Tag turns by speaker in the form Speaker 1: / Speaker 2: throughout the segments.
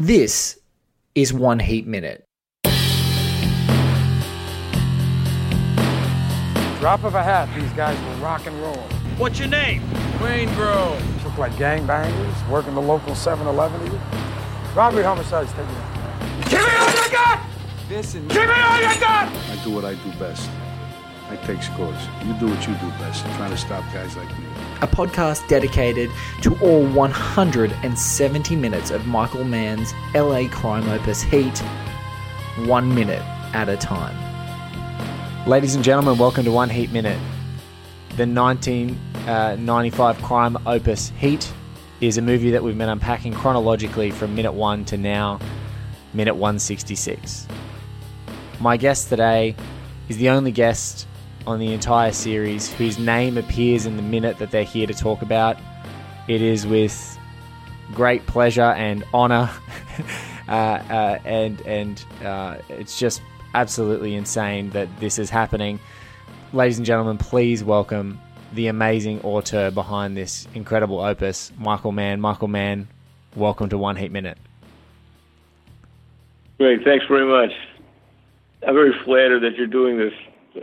Speaker 1: This is One Heat Minute.
Speaker 2: Drop of a hat, these guys will rock and roll.
Speaker 3: What's your name?
Speaker 4: Waingro.
Speaker 2: Look like gangbangers, working the local 7-Eleven even. Robbery, homicides, take it.
Speaker 3: Give me all you got!
Speaker 4: This Listen.
Speaker 3: Give me all you got!
Speaker 5: I do what I do best. I take scores. You do what you do best. Trying to stop guys like me.
Speaker 1: A podcast dedicated to all 170 minutes of Michael Mann's LA crime opus Heat, one minute at a time. Ladies and gentlemen, welcome to One Heat Minute. The 1995 crime opus Heat is a movie that we've been unpacking chronologically from minute one to now, minute 166. My guest today is the only guest on the entire series whose name appears in the minute that they're here to talk about. It is with great pleasure and honor, uh, uh, and and uh, it's just absolutely insane that this is happening. Ladies and gentlemen, please welcome the amazing auteur behind this incredible opus, Michael Mann. Michael Mann, welcome to One Heat Minute.
Speaker 6: Great, thanks very much. I'm very flattered that you're doing this.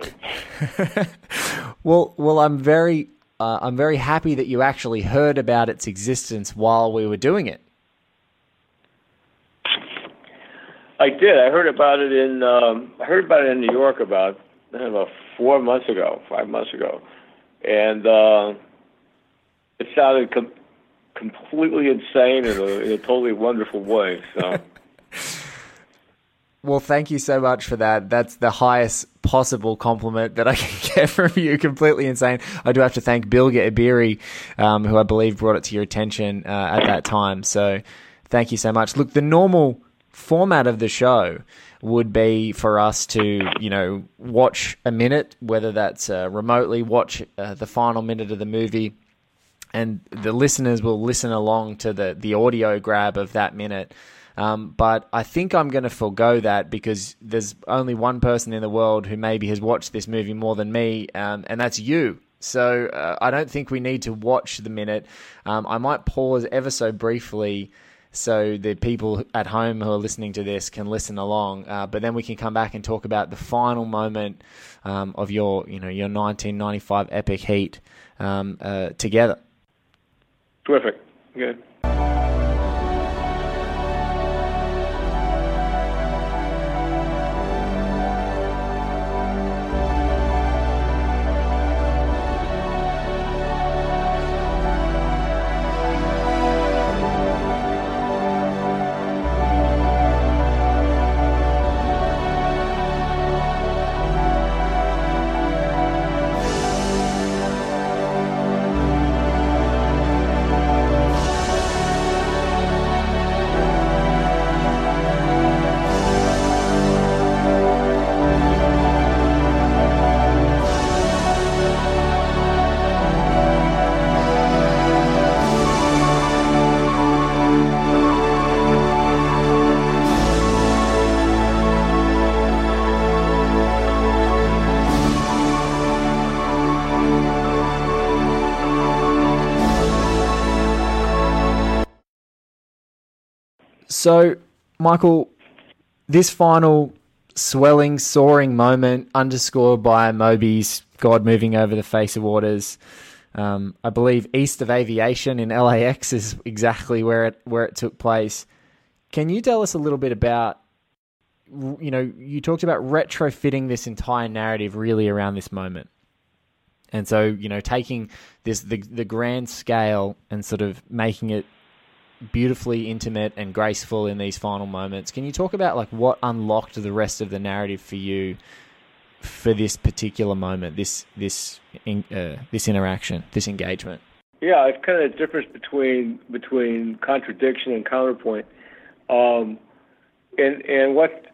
Speaker 1: well, well, I'm very, uh, I'm very happy that you actually heard about its existence while we were doing it.
Speaker 6: I did. I heard about it in. Um, I heard about it in New York about about four months ago, five months ago, and uh, it sounded com- completely insane in a, in a totally wonderful way. So.
Speaker 1: Well, thank you so much for that. That's the highest possible compliment that I can get from you. Completely insane. I do have to thank Bilge Ebiri, um, who I believe brought it to your attention uh, at that time. So thank you so much. Look, the normal format of the show would be for us to, you know, watch a minute, whether that's uh, remotely, watch uh, the final minute of the movie, and the listeners will listen along to the, the audio grab of that minute. Um, but I think I'm going to forego that because there's only one person in the world who maybe has watched this movie more than me, um, and that's you. So uh, I don't think we need to watch the minute. Um, I might pause ever so briefly so the people at home who are listening to this can listen along. Uh, but then we can come back and talk about the final moment um, of your, you know, your 1995 epic heat um, uh, together.
Speaker 6: Terrific. Good.
Speaker 1: So, Michael, this final swelling, soaring moment, underscored by Moby's God moving over the face of waters. Um, I believe East of Aviation in LAX is exactly where it where it took place. Can you tell us a little bit about? You know, you talked about retrofitting this entire narrative really around this moment, and so you know, taking this the the grand scale and sort of making it beautifully intimate and graceful in these final moments. Can you talk about like what unlocked the rest of the narrative for you for this particular moment, this this uh, this interaction, this engagement?
Speaker 6: Yeah, it's kind of the difference between between contradiction and counterpoint. Um, and and what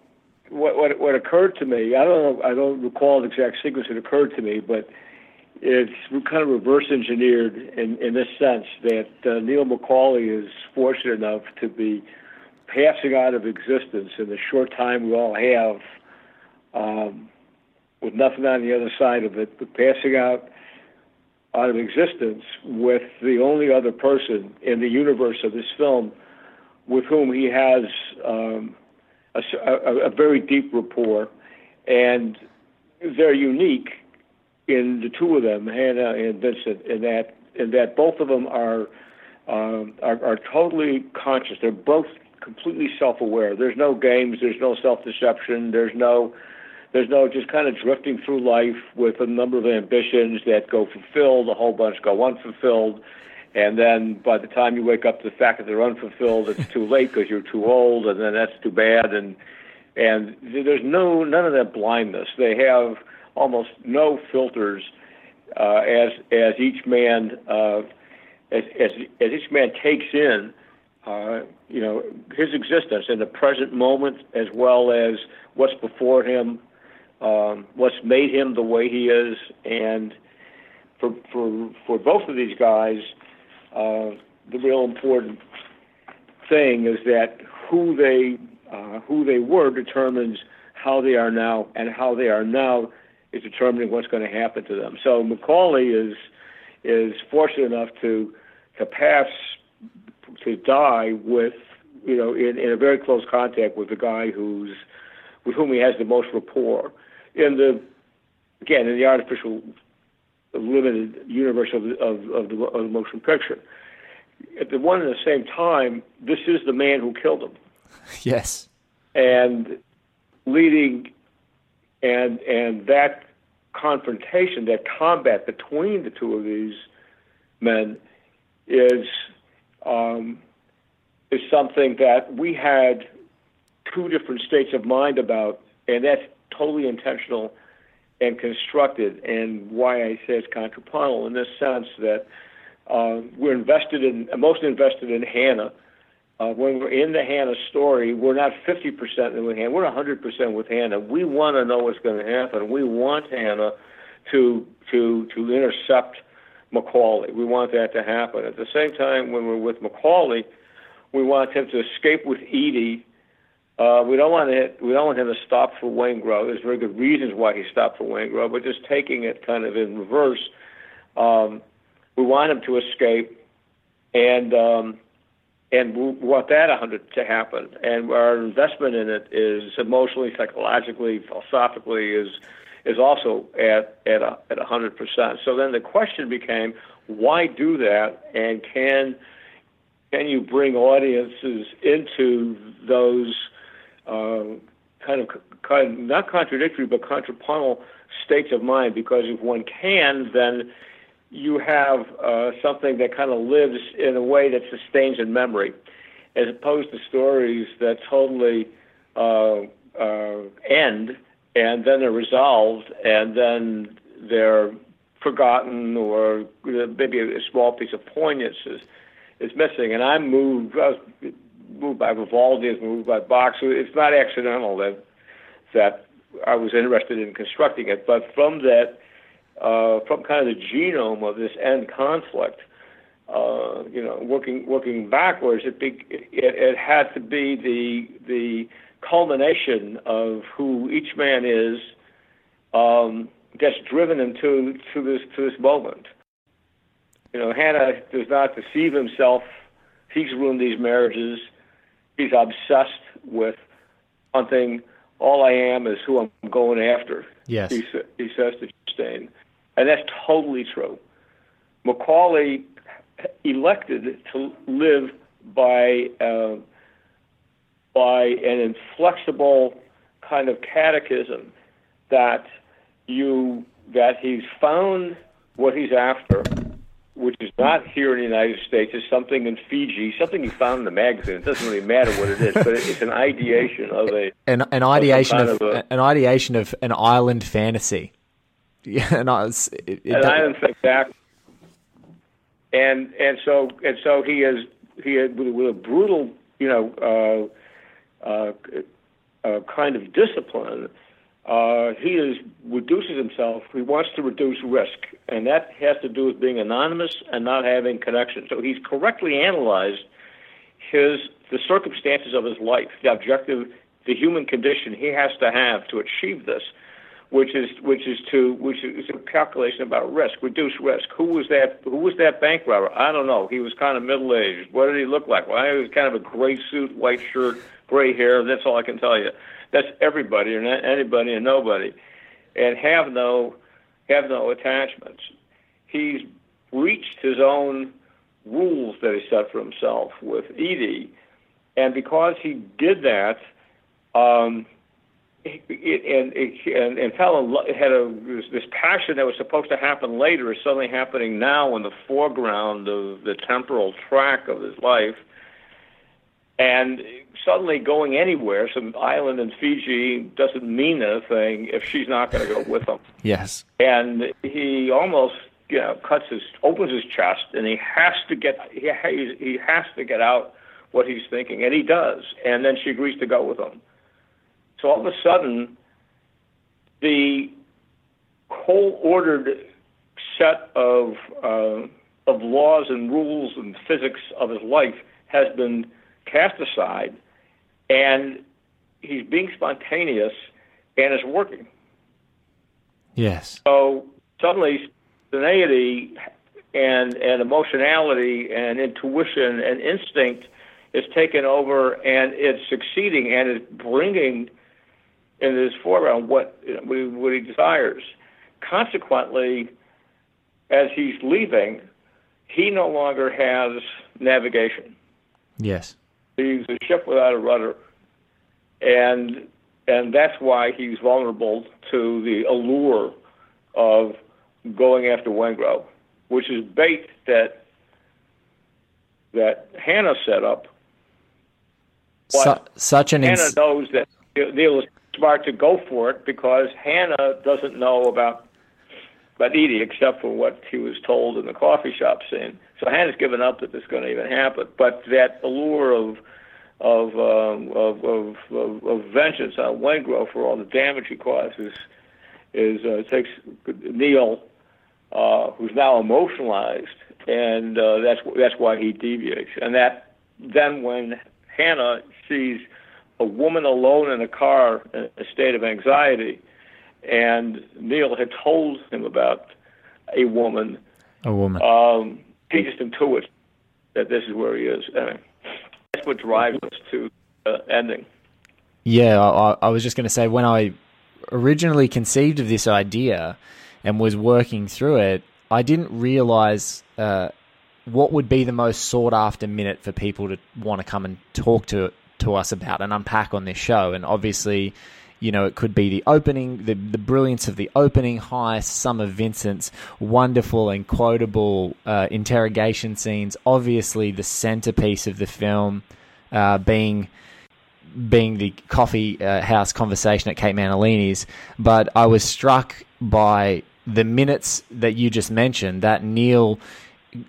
Speaker 6: what what what occurred to me, I don't know, I don't recall the exact sequence that occurred to me, but it's kind of reverse engineered in in this sense that uh, Neil McCauley is fortunate enough to be passing out of existence in the short time we all have, um, with nothing on the other side of it, but passing out out of existence with the only other person in the universe of this film with whom he has um, a, a, a very deep rapport, and they're unique in the two of them, Hanna and Vincent, in that in that both of them are um, are, are totally conscious. They're both completely self-aware. There's no games. There's no self-deception. There's no there's no just kind of drifting through life with a number of ambitions that go fulfilled, a whole bunch go unfulfilled, and then by the time you wake up to the fact that they're unfulfilled, it's too late because you're too old, and then that's too bad, and and there's no none of that blindness. They have almost no filters uh, as as each man uh, as, as as each man takes in uh, you know his existence in the present moment as well as what's before him, um, what's made him the way he is, and for for for both of these guys, uh, the real important thing is that who they uh, who they were determines how they are now, and how they are now is determining what's going to happen to them. So McCauley is is fortunate enough to to pass to die with you know in, in a very close contact with the guy who's with whom he has the most rapport in the again in the artificial limited universe of of, of the, of the motion picture. At the one and the same time, this is the man who killed him.
Speaker 1: Yes.
Speaker 6: And leading and and that confrontation, that combat between the two of these men, is um, is something that we had two different states of mind about, and that's totally intentional and constructed. And why I say it's contrapuntal in this sense that uh, we're invested in, most invested in Hanna uh, when we're in the Hanna story, we're not 50% with Hanna, we're 100% with Hanna. We want to know what's going to happen. We want Hanna to to to intercept McCauley. We want that to happen. At the same time, when we're with McCauley, we want him to escape with Eady. Uh, we don't want to, we don't want him to stop for Waingro. There's very good reasons why he stopped for Waingro, but just taking it kind of in reverse. Um, we want him to escape, and um, and we want that 100 to happen. And our investment in it is emotionally, psychologically, philosophically is is also at at a, at 100 percent. So then the question became, why do that? And can can you bring audiences into those uh, kind of kind not contradictory but contrapuntal states of mind? Because if one can, then you have uh, something that kind of lives in a way that sustains in memory, as opposed to stories that totally uh, uh, end and then they're resolved and then they're forgotten or maybe a small piece of poignance is, is missing. And I'm moved. I was moved by Vivaldi. I was moved by Bach. It's not accidental that that I was interested in constructing it, but from that uh, from kind of the genome of this end conflict. Uh, you know, working working backwards, it, be, it it had to be the the culmination of who each man is um, that's driven him to to this to this moment. You know, Hanna does not deceive himself. He's ruined these marriages. He's obsessed with something. All I am is who I'm going after.
Speaker 1: Yes.
Speaker 6: He, he says to Justine. And that's totally true. McCauley elected to live by uh, by an inflexible kind of catechism that you that he's found what he's after, which is not here in the United States. It's something in Fiji, something he found in the magazine. It doesn't really matter what it is, but it's an ideation of a
Speaker 1: an, an ideation of,
Speaker 6: of a,
Speaker 1: an ideation of an island fantasy. Yeah, and I was, it, it,
Speaker 6: an island exactly. And and so and so he is he is with, a brutal you know uh, uh, kind of discipline, uh, he is reduces himself. He wants to reduce risk, and that has to do with being anonymous and not having connection. So he's correctly analyzed his the circumstances of his life, the objective, the human condition he has to have to achieve this, which is which is to which is a calculation about risk, reduce risk. Who was that? Who was that bank robber? I don't know. He was kind of middle aged. What did he look like? Well, he was kind of a gray suit, white shirt, gray hair. That's all I can tell you. That's everybody and anybody and nobody, and have no have no attachments. He's reached his own rules that he set for himself with Eady, and because he did that, um, and, and and Fallon had a this passion that was supposed to happen later is suddenly happening now in the foreground of the temporal track of his life, and suddenly going anywhere, some island in Fiji doesn't mean anything if she's not going to go with him.
Speaker 1: Yes,
Speaker 6: and he almost you know cuts his opens his chest, and he has to get he he has to get out what he's thinking, and he does, and then she agrees to go with him. So all of a sudden, the whole ordered set of uh, of laws and rules and physics of his life has been cast aside, and he's being spontaneous and is working.
Speaker 1: Yes.
Speaker 6: So suddenly, spontaneity and and emotionality and intuition and instinct is taken over, and it's succeeding and it's bringing in his foreground what what he desires. Consequently, as he's leaving, he no longer has navigation.
Speaker 1: Yes.
Speaker 6: He's a ship without a rudder, and and that's why he's vulnerable to the allure of going after Waingro, which is bait that that Hanna set up.
Speaker 1: Su- such an
Speaker 6: Hanna
Speaker 1: ins-
Speaker 6: knows that Neil is smart to go for it because Hanna doesn't know about about Eady except for what he was told in the coffee shop scene. So Hanna's given up that this is going to even happen. But that allure of of um, of, of, of, of vengeance on Waingro for all the damage he causes is uh, takes Neil, uh, who's now emotionalized, and uh, that's that's why he deviates. And that then when Hanna sees a woman alone in a car in a state of anxiety, and Neil had told him about a woman.
Speaker 1: A woman.
Speaker 6: Um, he just intuits that this is where he is. And that's what drives us to uh, ending.
Speaker 1: Yeah, I, I was just going to say when I originally conceived of this idea and was working through it, I didn't realize uh, what would be the most sought after minute for people to want to come and talk to to us about and unpack on this show. And obviously, you know, it could be the opening, the, the brilliance of the opening heist, some of Vincent's wonderful and quotable uh, interrogation scenes. Obviously, the centerpiece of the film uh, being being the coffee uh, house conversation at Kate Mantilini's. But I was struck by the minutes that you just mentioned. That Neil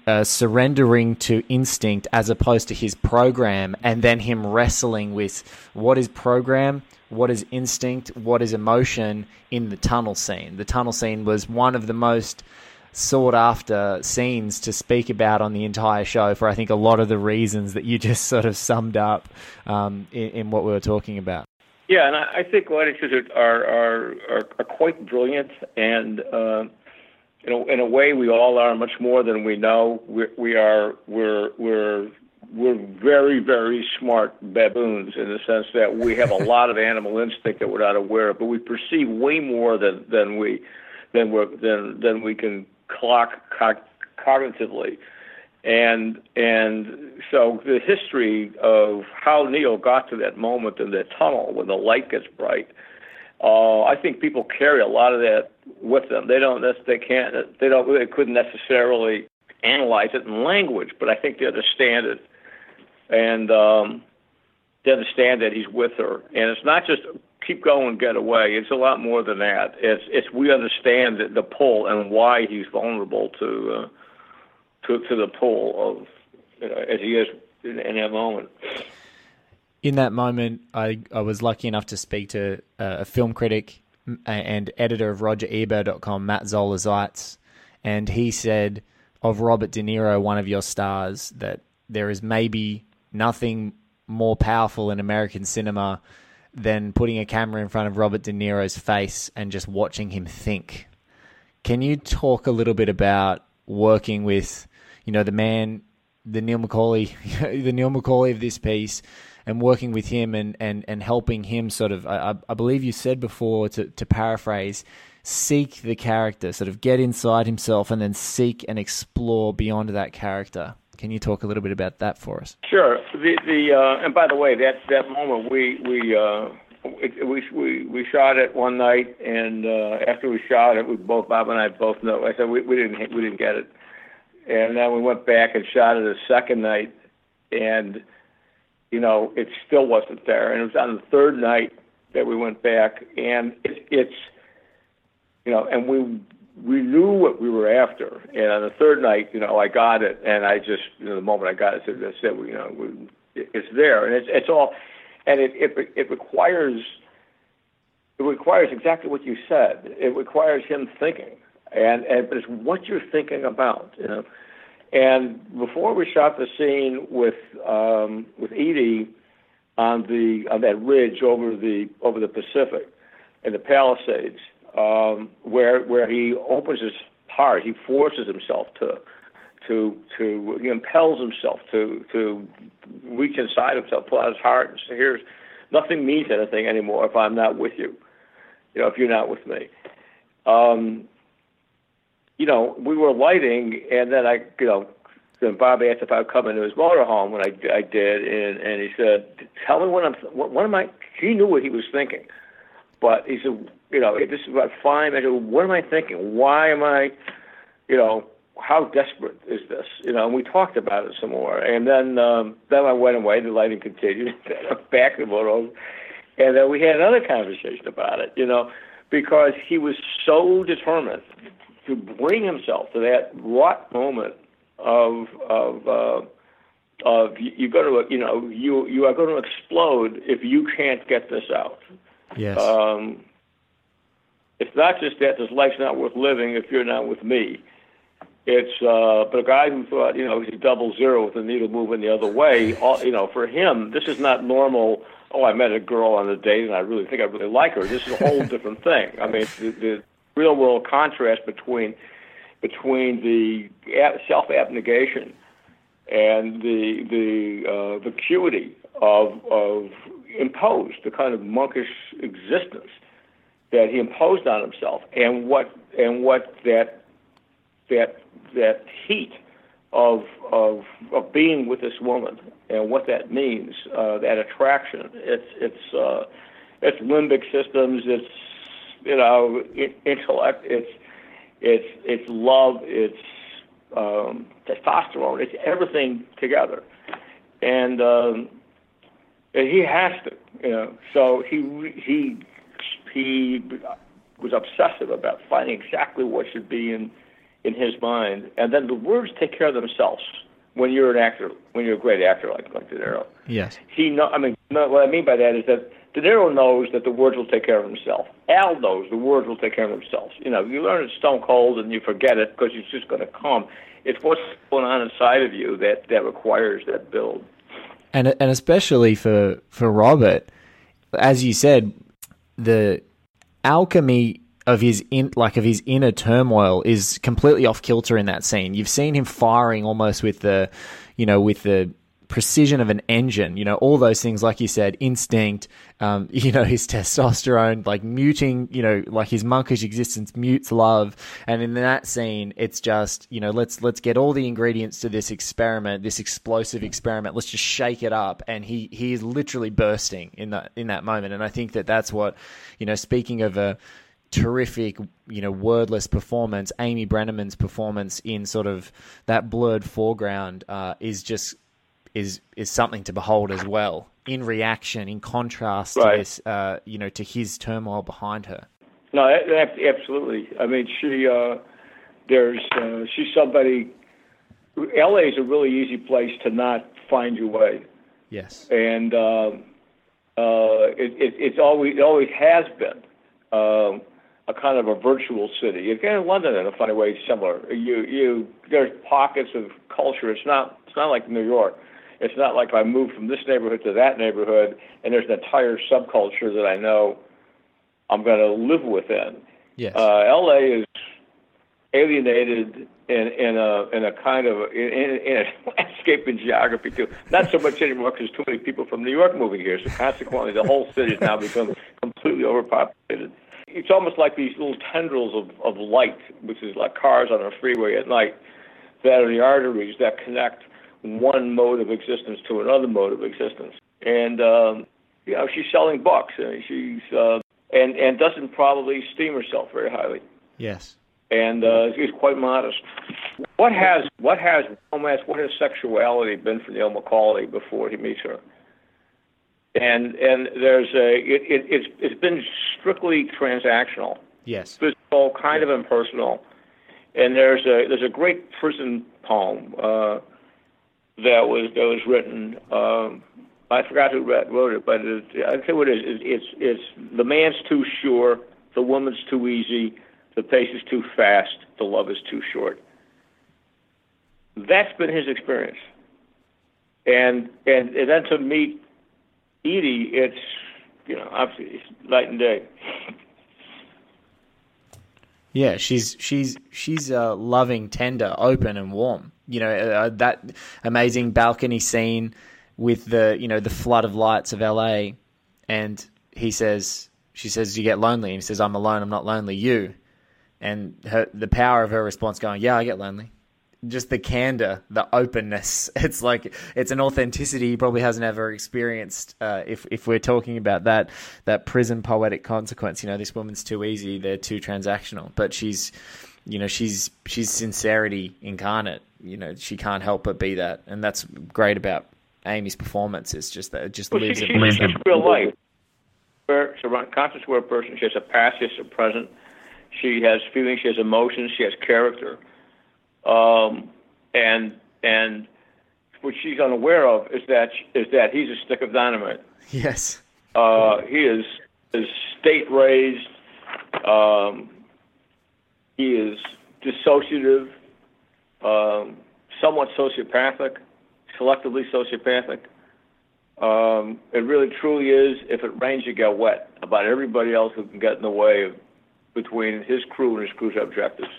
Speaker 1: uh, surrendering to instinct as opposed to his program, and then him wrestling with what is program, what is instinct, what is emotion in the tunnel scene. The tunnel scene was one of the most sought after scenes to speak about on the entire show for I think a lot of the reasons that you just sort of summed up um, in, in, what we were talking about.
Speaker 6: Yeah, and I, think audiences are are, are are quite brilliant and. Uh, in a, in a way, we all are much more than we know. We're, we are we're we're we're very very smart baboons in the sense that we have a lot of animal instinct that we're not aware of, but we perceive way more than than we than we than than we can clock co- cognitively. And and so the history of how Neil got to that moment in that tunnel when the light gets bright uh, I think people carry a lot of that with them. They don't. They can't. They don't. They couldn't necessarily analyze it in language, but I think they understand it, and um, they understand that he's with her. And it's not just keep going, get away. It's a lot more than that. It's it's we understand the, the pull and why he's vulnerable to uh, to to the pull of you know, as he is in, in that moment.
Speaker 1: in that moment, I, I was lucky enough to speak to uh, a film critic and editor of RogerEbert.com, Matt Seitz, and he said of Robert De Niro, one of your stars, that there is maybe nothing more powerful in American cinema than putting a camera in front of Robert De Niro's face and just watching him think. Can you talk a little bit about working with, you know, the man, the Neil McCauley, the Neil McCauley of this piece, and working with him and, and, and helping him sort of, I, I believe you said before, to, to paraphrase, seek the character, sort of get inside himself and then seek and explore beyond that character. Can you talk a little bit about that for us?
Speaker 6: Sure. The the uh, and by the way, that that moment we we uh, we we we shot it one night, and uh, after we shot it, we both Bob and I both know. I said we we didn't we didn't get it, and then we went back and shot it a second night, and you know, it still wasn't there. And it was on the third night that we went back, and it, it's, you know, and we we knew what we were after. And on the third night, you know, I got it, and I just, you know, the moment I got it, I said, you know, we, it's there, and it's it's all, and it it it requires. It requires exactly what you said. It requires him thinking, and and but it's what you're thinking about, you know. And before we shot the scene with um, with Eady on the on that ridge over the over the Pacific in the Palisades, um, where where he opens his heart, he forces himself to to to he impels himself to to reach inside himself, pull out his heart, and say, "Here's nothing means anything anymore if I'm not with you. You know, if you're not with me." Um, you know, we were lighting, and then I, you know, then Bob asked if I'd come into his motorhome, and I, I did, and, and he said, "Tell me what I'm, what, what am I?" He knew what he was thinking, but he said, "You know, this is about five." I said, "What am I thinking? Why am I, you know, how desperate is this?" You know, and we talked about it some more, and then um, then I went away. The lighting continued. back in the motorhome, and then we had another conversation about it. You know, because he was so determined to bring himself to that what moment of of uh, of you're going to you know you you are going to explode if you can't get this out.
Speaker 1: Yes.
Speaker 6: Um, it's not just that this life's not worth living if you're not with me. It's uh, but a guy who thought you know he's double zero with the needle moving the other way. All, you know, for him, this is not normal. Oh, I met a girl on a date and I really think I really like her. This is a whole different thing. I mean, the, the real world contrast between between the self abnegation and the the uh, vacuity of of imposed the kind of monkish existence that he imposed on himself, and what and what that that that heat of of of being with this woman and what that means, uh, that attraction. It's it's uh, it's limbic systems. It's you know, intellect. It's it's it's love. It's um, testosterone. It's everything together, and um, he has to. You know, so he he he was obsessive about finding exactly what should be in in his mind, and then the words take care of themselves when you're an actor, when you're a great actor like like De Niro.
Speaker 1: Yes.
Speaker 6: He know. I mean, what I mean by that is that De Niro knows that the words will take care of himself. Al knows the words will take care of themselves. You know, you learn it stone cold and you forget it because it's just going to come. It's what's going on inside of you that, that requires that build.
Speaker 1: And and especially for for Robert, as you said, the alchemy of his in like of his inner turmoil is completely off kilter in that scene. You've seen him firing almost with the, you know, with the precision of an engine, you know, all those things, like you said, instinct, um, you know, his testosterone, like muting, you know, like his monkish existence mutes love. And in that scene, it's just, you know, let's, let's get all the ingredients to this experiment, this explosive experiment. Let's just shake it up. And he, he is literally bursting in that, in that moment. And I think that that's what, you know, speaking of a, terrific, you know, wordless performance. Amy Brenneman's performance in sort of that blurred foreground uh, is just is is something to behold as well in reaction, in contrast right. to this, uh, you know, to his turmoil behind her.
Speaker 6: No, absolutely. I mean, she uh, there's uh, she's somebody. L.A. is a really easy place to not find your way.
Speaker 1: Yes.
Speaker 6: And uh, uh, it, it, it's always it always has been um, a kind of a virtual city. Again, London in a funny way is similar. You you there's pockets of culture. It's not it's not like New York. It's not like I moved from this neighborhood to that neighborhood and there's an entire subculture that I know I'm going to live within.
Speaker 1: Yes.
Speaker 6: Uh, LA is alienated in in a in a kind of in, in a landscape and geography too. Not so much anymore because too many people from New York moving here. So consequently, the whole city has now become completely overpopulated. It's almost like these little tendrils of, of light, which is like cars on a freeway at night, that are the arteries that connect one mode of existence to another mode of existence. And um, you know, she's selling books, and she's uh, and and doesn't probably esteem herself very highly
Speaker 1: yes.
Speaker 6: and uh, he's quite modest. What has what has romance, what has sexuality been for Neil McCauley before he meets her? And and there's a it, it it's it's been strictly transactional,
Speaker 1: Yes.
Speaker 6: physical, kind of impersonal. And there's a there's a great prison poem uh, that was that was written. Um, I forgot who wrote it, but it, I tell you what it is. It's it's the man's too sure, the woman's too easy, the pace is too fast, the love is too short. That's been his experience. And and, and then to meet Eady, it's you know, obviously it's night and day.
Speaker 1: Yeah, she's she's she's uh, loving, tender, open, and warm. You know uh, that amazing balcony scene with the you know the flood of lights of LA, and he says, she says, you get lonely?" And he says, "I'm alone. I'm not lonely. You." And her the power of her response, going, "Yeah, I get lonely." Just the candor, the openness. It's like it's an authenticity he probably hasn't ever experienced. Uh, if if we're talking about that that prison poetic consequence, you know, this woman's too easy. They're too transactional. But she's, you know, she's she's sincerity incarnate. You know, she can't help but be that, and that's great about Amy's performance. It's just that it just
Speaker 6: Well,
Speaker 1: lives
Speaker 6: she,
Speaker 1: and
Speaker 6: she's real life. She's a conscious aware person. She has a past, she has a present. She has feelings. She has emotions. She has character. Um, and and what she's unaware of is that is that he's a stick of dynamite.
Speaker 1: Yes.
Speaker 6: Uh, he is is state raised. Um, he is dissociative, um, somewhat sociopathic, selectively sociopathic. Um, it really truly is. If it rains, you get wet. About everybody else who can get in the way of between his crew and his crew's objectives.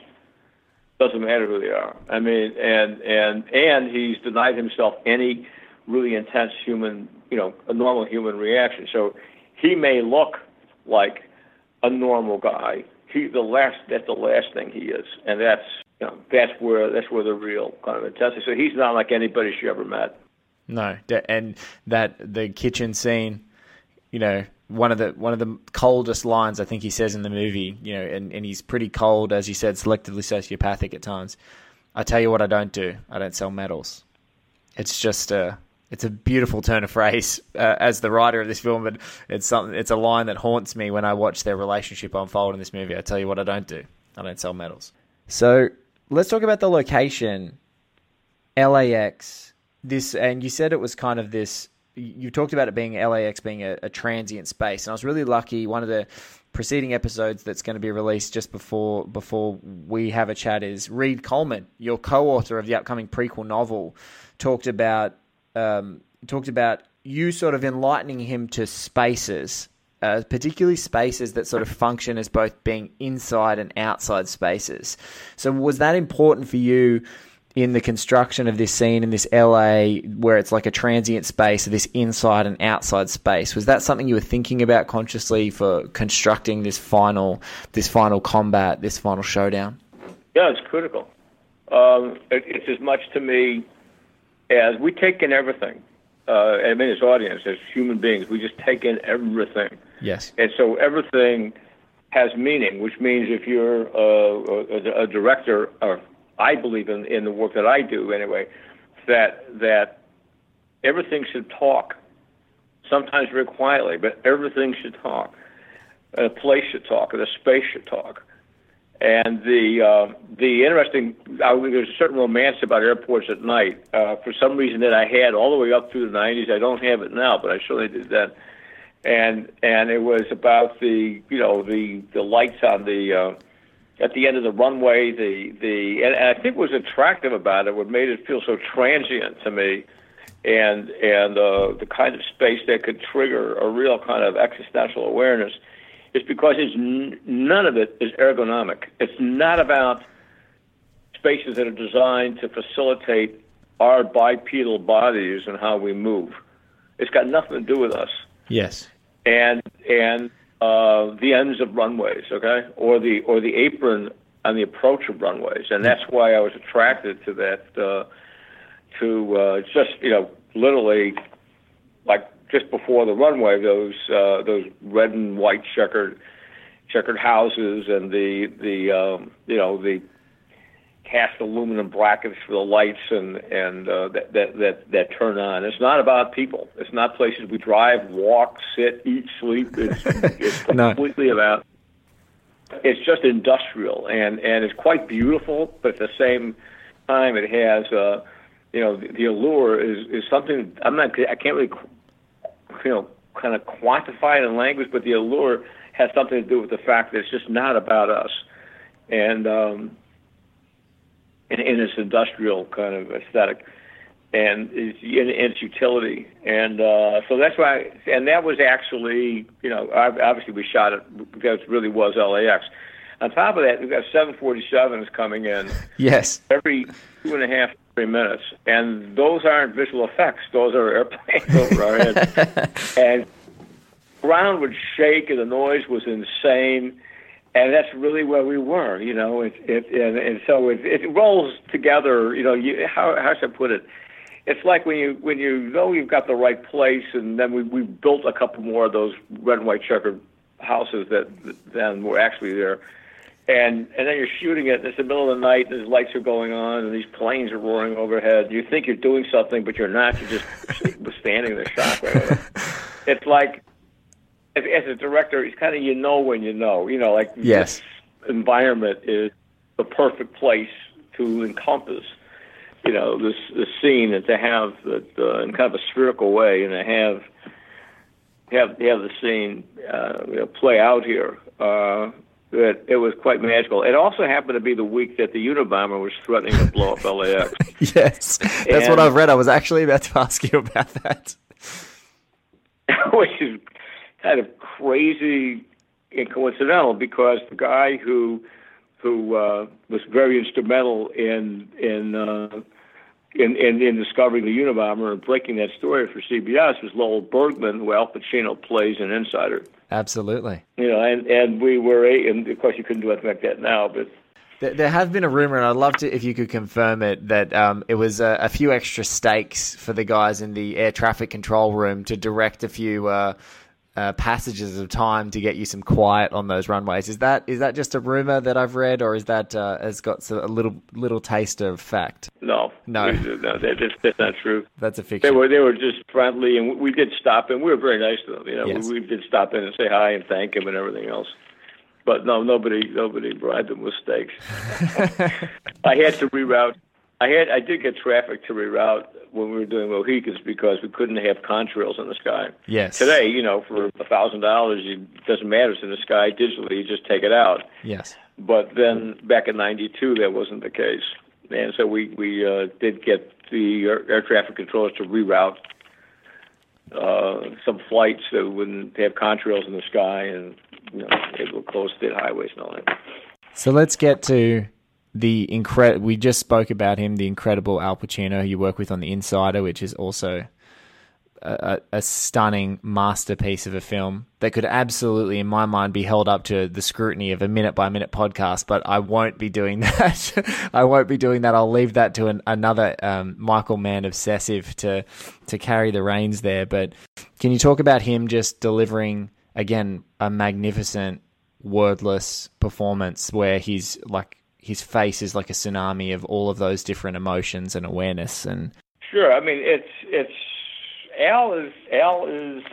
Speaker 6: Doesn't matter who they are. I mean, and and and he's denied himself any really intense human, you know, a normal human reaction. So he may look like a normal guy. He the last that's the last thing he is, and that's you know that's where that's where the real kind of intensity. So he's not like anybody she ever met.
Speaker 1: No, and that the kitchen scene, you know, one of the one of the coldest lines I think he says in the movie, you know, and, and he's pretty cold, as you said, selectively sociopathic at times. I tell you what, I don't do. I don't sell medals. It's just a it's a beautiful turn of phrase uh, as the writer of this film, but it's something. It's a line that haunts me when I watch their relationship unfold in this movie. I tell you what, I don't do. I don't sell medals. So let's talk about the location. LAX. This and you said it was kind of this. You talked about it being LAX being a, a transient space, and I was really lucky. One of the preceding episodes that's going to be released just before before we have a chat is Reed Coleman, your co-author of the upcoming prequel novel, talked about um, talked about you sort of enlightening him to spaces uh, particularly spaces that sort of function as both being inside and outside spaces. So, was that important for you in the construction of this scene in this LA where it's like a transient space, this inside and outside space? Was that something you were thinking about consciously for constructing this final, this final combat, this final showdown?
Speaker 6: Yeah, it's critical. Um, it, it's as much to me as we take in everything. Uh, I mean, as audience, as human beings, we just take in everything.
Speaker 1: Yes.
Speaker 6: And so everything has meaning, which means if you're uh, a, a director, or I believe in, in the work that I do anyway, that that everything should talk. Sometimes very quietly, but everything should talk. A place should talk, or the space should talk. And the uh, the interesting, I, there's a certain romance about airports at night. Uh, for some reason that I had all the way up through the 90s, I don't have it now, but I certainly did then. and and it was about the you know the the lights on the uh, at the end of the runway. The the and, and I think what was attractive about it, what made it feel so transient to me, and and uh, the kind of space that could trigger a real kind of existential awareness, is because it's n- none of it is ergonomic. It's not about spaces that are designed to facilitate our bipedal bodies and how we move. It's got nothing to do with us
Speaker 1: Yes.
Speaker 6: and and the ends of runways, okay, or the or the apron on the approach of runways, and that's why I was attracted to that. Uh, to uh, just you know, literally, like just before the runway, those uh, those red and white checkered checkered houses, and the the um, you know the cast aluminum brackets for the lights and and uh, that, that that that turn on. It's not about people. It's not places we drive, walk, sit, eat, sleep. It's, it's
Speaker 1: No.
Speaker 6: completely about. It's just industrial and and it's quite beautiful, but at the same time, it has uh, you know the, the allure is is something I'm not I can't really you know kind of quantify it in language, but the allure has something to do with the fact that it's just not about us, and um, in, in its industrial kind of aesthetic and its, in, its utility. And uh, so that's why, and that was actually, you know, obviously we shot it because it really was LAX. On top of that, we've got 747s coming in
Speaker 1: Yes.
Speaker 6: every two and a half, three minutes, and those aren't visual effects; those are airplanes over our heads. and ground would shake, and the noise was insane. And that's really where we were, you know. It, it and, and so it, it rolls together. You know, you, how how should I put it? It's like when you when you know you've got the right place, and then we we built a couple more of those red and white checkered houses that then were actually there and and then you're shooting it. And it's the middle of the night, and these lights are going on, and these planes are roaring overhead. You think you're doing something, but you're not. You're just standing there, shocked. Right. It's like, as, as a director, it's kind of you know when you know. You know, like
Speaker 1: Yes.
Speaker 6: this environment is the perfect place to encompass. You know, this this scene and to have uh, in kind of a spherical way, and to have have have the scene uh, you know, play out here. Uh, it, it was quite magical. It also happened to be the week that the Unabomber was threatening to blow up LAX.
Speaker 1: Yes. That's what I've read. I was actually about to ask you about that.
Speaker 6: which is kind of crazy and coincidental because the guy who who uh, was very instrumental in in, uh, in in in discovering the Unabomber and breaking that story for CBS was Lowell Bergman, who Al Pacino plays an Insider.
Speaker 1: Absolutely.
Speaker 6: You know, and and we were a, and of course you couldn't do anything like that now, but
Speaker 1: There, there have been a rumor, and I'd love to if you could confirm it, that um, it was a, a few extra stakes for the guys in the air traffic control room to direct a few uh, uh, passages of time to get you some quiet on those runways. Is that is that just a rumor that I've read, or is that uh, has got a little little taste of fact?
Speaker 6: no,
Speaker 1: No.
Speaker 6: no, that, that's, that's not true.
Speaker 1: That's a fiction.
Speaker 6: They were they were just friendly, and we did stop and We were very nice to them. You know,
Speaker 1: Yes.
Speaker 6: we, we did stop in and say hi and thank him and everything else. But no, nobody nobody bribed them with steaks. I had to reroute. I had I did get traffic to reroute when we were doing Mohicans because we couldn't have contrails in the sky.
Speaker 1: Yes.
Speaker 6: Today, you know, for a thousand dollars, it doesn't matter. It's in the sky digitally. You just take it out.
Speaker 1: Yes.
Speaker 6: But then back in '92, that wasn't the case, and so we we uh, did get the air, air traffic controllers to reroute uh, some flights that wouldn't have contrails in the sky, and you know, able to close state highways and all that.
Speaker 1: So let's get to the incredible. We just spoke about him, the incredible Al Pacino, who you work with on The Insider, which is also a, a, stunning masterpiece of a film that could absolutely, in my mind, be held up to the scrutiny of a minute by minute podcast. But I won't be doing that. I won't be doing that. I'll leave that to an, another um, Michael Mann obsessive to to carry the reins there. But can you talk about him just delivering again a magnificent wordless performance where he's like his face is like a tsunami of all of those different emotions and awareness and
Speaker 6: Sure. I mean, it's it's Al is Al is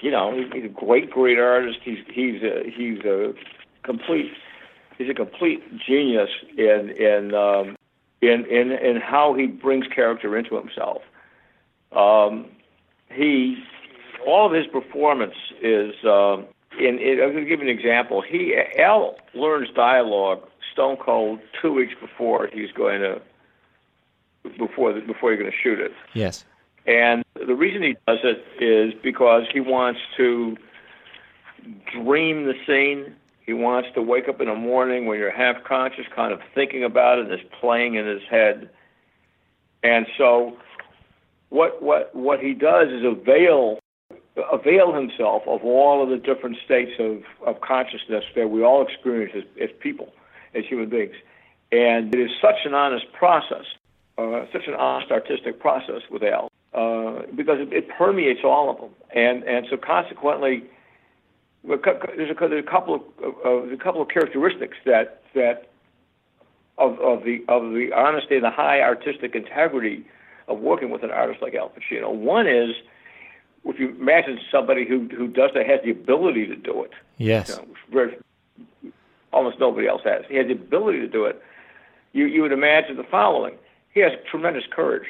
Speaker 6: you know he's a great great artist. He's he's a he's a complete he's a complete genius in in um, in in in how he brings character into himself. Um, he all of his performance is. Um, in, in, I'm going to give you an example. He Al learns dialogue stone cold two weeks before he's going to before the, before you're going to shoot it.
Speaker 1: Yes.
Speaker 6: And the reason he does it is because he wants to dream the scene. He wants to wake up in the morning when you're half conscious, kind of thinking about it, and it's playing in his head. And so, what what what he does is avail avail himself of all of the different states of, of consciousness that we all experience as, as people, as human beings. And it is such an honest process, uh, such an honest artistic process with Al, uh, because it, it permeates all of them. And, and so consequently, there's a, there's a couple of, of a couple of characteristics that that of, of the of the honesty and the high artistic integrity of working with an artist like Al Pacino. One is if you imagine somebody who who does that has the ability to do it.
Speaker 1: Yes.
Speaker 6: You know, very, almost nobody else has. He has the ability to do it. You you would imagine the following: He has tremendous courage.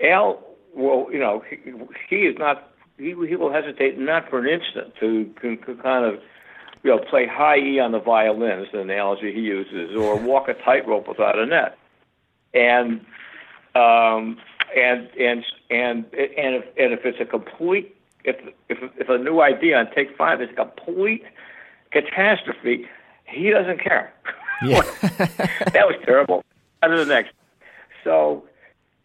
Speaker 6: Al, well, you know, he, he is not. He he will hesitate not for an instant to, to, to kind of. You know, play high E on the violin is the analogy he uses, or walk a tightrope without a net. And um, and and and and if and if it's a complete if if if a new idea on take five is a complete catastrophe, he doesn't care.
Speaker 1: Yeah.
Speaker 6: that was terrible. On to the next. So,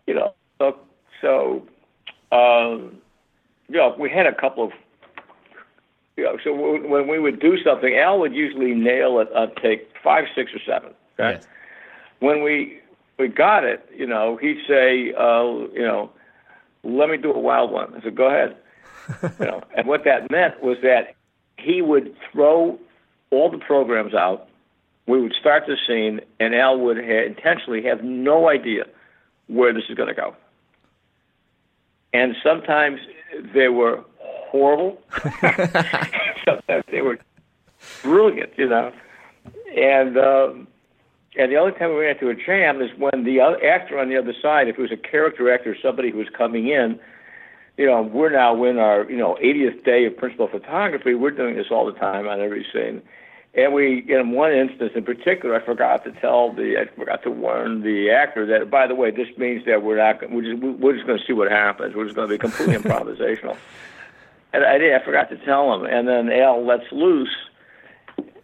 Speaker 6: you know, so so um, you know, we had a couple of you know, so when we would do something, Al would usually nail it on take five, six, or seven. Okay?
Speaker 1: Yes.
Speaker 6: When we we got it, you know, he'd say, uh, you know, let me do a wild one. I said, go ahead. you know, and what that meant was that he would throw all the programs out. We would start the scene, and Al would ha- intentionally have no idea where this is going to go. And sometimes they were horrible. sometimes they were brilliant, you know. And um, and the only time we ran into a jam is when the actor on the other side, if it was a character actor, somebody who was coming in, you know, we're now in our, you know, 80th day of principal photography. We're doing this all the time on every scene. And we, in one instance in particular, I forgot to tell the, I forgot to warn the actor that, by the way, this means that we're not, we're just, we're just going to see what happens. We're just going to be completely improvisational. And I did, I forgot to tell him. And then Al lets loose,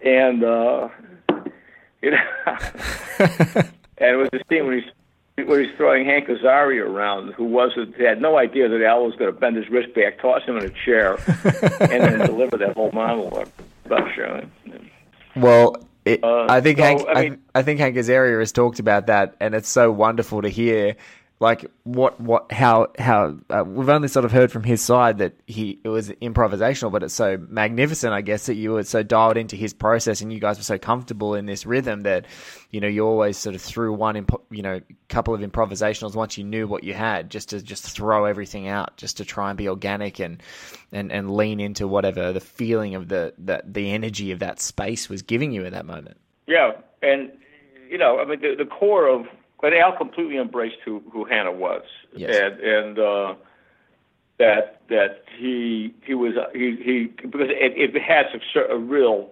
Speaker 6: and uh, you know, and it was the scene when he's where he's throwing Hank Azaria around, who wasn't had no idea that Al was going to bend his wrist back, toss him in a chair, and then deliver that whole monologue about showing.
Speaker 1: Well, it,
Speaker 6: Uh,
Speaker 1: I think
Speaker 6: so,
Speaker 1: Hank.
Speaker 6: I
Speaker 1: I,
Speaker 6: mean-
Speaker 1: I think Hank Azaria has talked about that, and it's so wonderful to hear. Like what, what, how, how uh, we've only sort of heard from his side that he it was improvisational, but it's so magnificent, I guess, that you were so dialed into his process, and you guys were so comfortable in this rhythm that you know you always sort of threw one, impo- you know, couple of improvisationals once you knew what you had, just to just throw everything out, just to try and be organic and and and lean into whatever the feeling of the the, the energy of that space was giving you at that moment.
Speaker 6: Yeah, and you know, I mean, the, the core of but Al completely embraced who who Hanna was,
Speaker 1: Yes.
Speaker 6: and and uh, that that he he was uh, he he because it, it has a, a real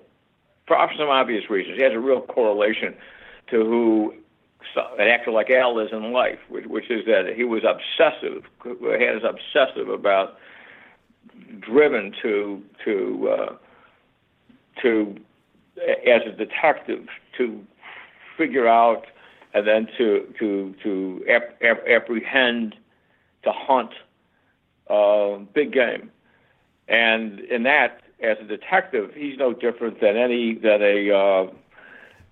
Speaker 6: for some obvious reasons it has a real correlation to who an actor like Al is in life, which, which is that he was obsessive, is obsessive about driven to to uh, to as a detective to figure out and then to to to ap- ap- apprehend, to hunt uh, big game, and in that, as a detective, he's no different than any than a uh,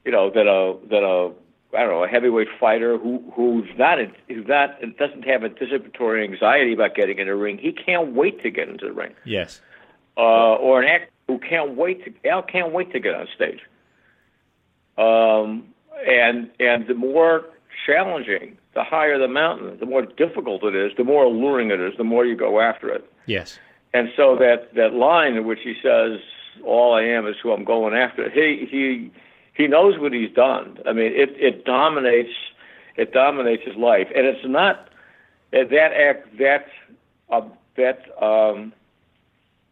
Speaker 6: you know than a than a I don't know a heavyweight fighter who who's not who's not doesn't have anticipatory anxiety about getting in the ring. He can't wait to get into the ring
Speaker 1: Yes.
Speaker 6: uh, or an actor who can't wait to Al can't wait to get on stage. Um, and and the more challenging, the higher the mountain, the more difficult it is, the more alluring it is, the more you go after it.
Speaker 1: Yes.
Speaker 6: And so that that line in which he says, "All I am is who I'm going after," he he he knows what he's done. I mean, it it dominates it dominates his life, and it's not that act that uh, that um,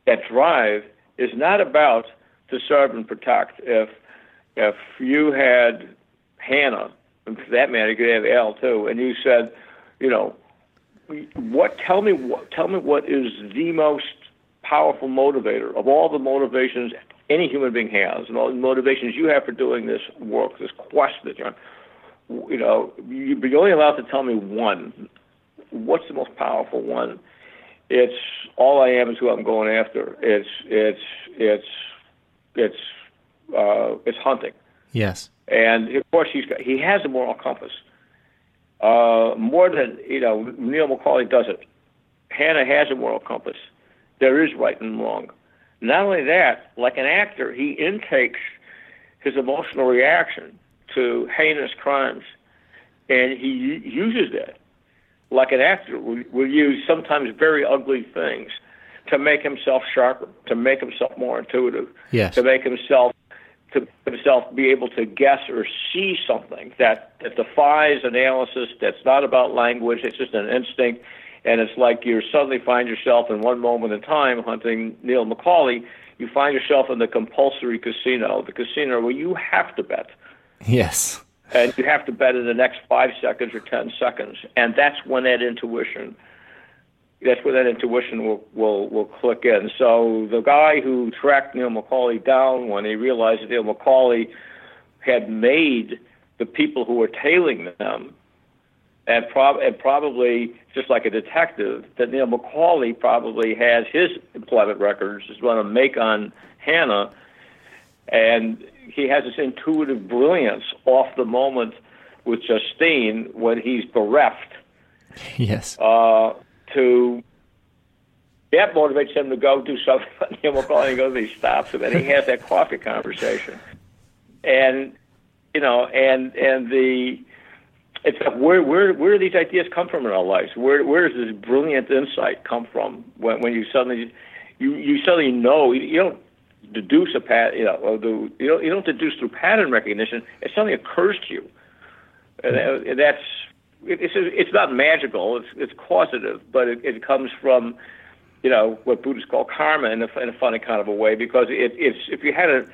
Speaker 6: that drive is not about to serve and protect. If if you had Hanna, and for that matter, you could have Al too, and you said, you know, what? Tell me what? Tell me what is the most powerful motivator of all the motivations any human being has, and all the motivations you have for doing this work, this quest that you're on. You know, you, you're only allowed to tell me one. What's the most powerful one? It's all I am is who I'm going after. It's it's it's it's uh, it's hunting.
Speaker 1: Yes.
Speaker 6: And of course, he's got, he has a moral compass. Uh, more than you know, Neil McCauley doesn't. Hanna has a moral compass. There is right and wrong. Not only that, like an actor, he intakes his emotional reaction to heinous crimes, and he uses that. Like an actor will, will use sometimes very ugly things to make himself sharper, to make himself more intuitive,
Speaker 1: Yes.
Speaker 6: to make himself to himself be able to guess or see something that, that defies analysis, that's not about language, it's just an instinct. And it's like you suddenly find yourself in one moment in time hunting Neil McCauley. You find yourself in the compulsory casino, the casino where you have to bet.
Speaker 1: Yes.
Speaker 6: And you have to bet in the next five seconds or ten seconds. And that's when that intuition that's where that intuition will, will, will click in. So the guy who tracked Neil McCauley down when he realized that Neil McCauley had made the people who were tailing them, and, prob- and probably just like a detective, that Neil McCauley probably has his employment records is going to make on Hanna, and he has this intuitive brilliance off the moment with Justine when he's bereft
Speaker 1: Yes.
Speaker 6: uh, to that motivates him to go do something. Neil McCauley goes, he stops him, and he has that coffee conversation, and you know, and and the it's like where where where do these ideas come from in our lives? Where where does this brilliant insight come from when when you suddenly you you suddenly know you, don't deduce a pat you know the, you don't you don't deduce through pattern recognition. It suddenly occurs to you, and, and it's it's not magical. It's it's causative, but it, it comes from you know what Buddhists call karma in a, in a funny kind of a way because it, it's if you had a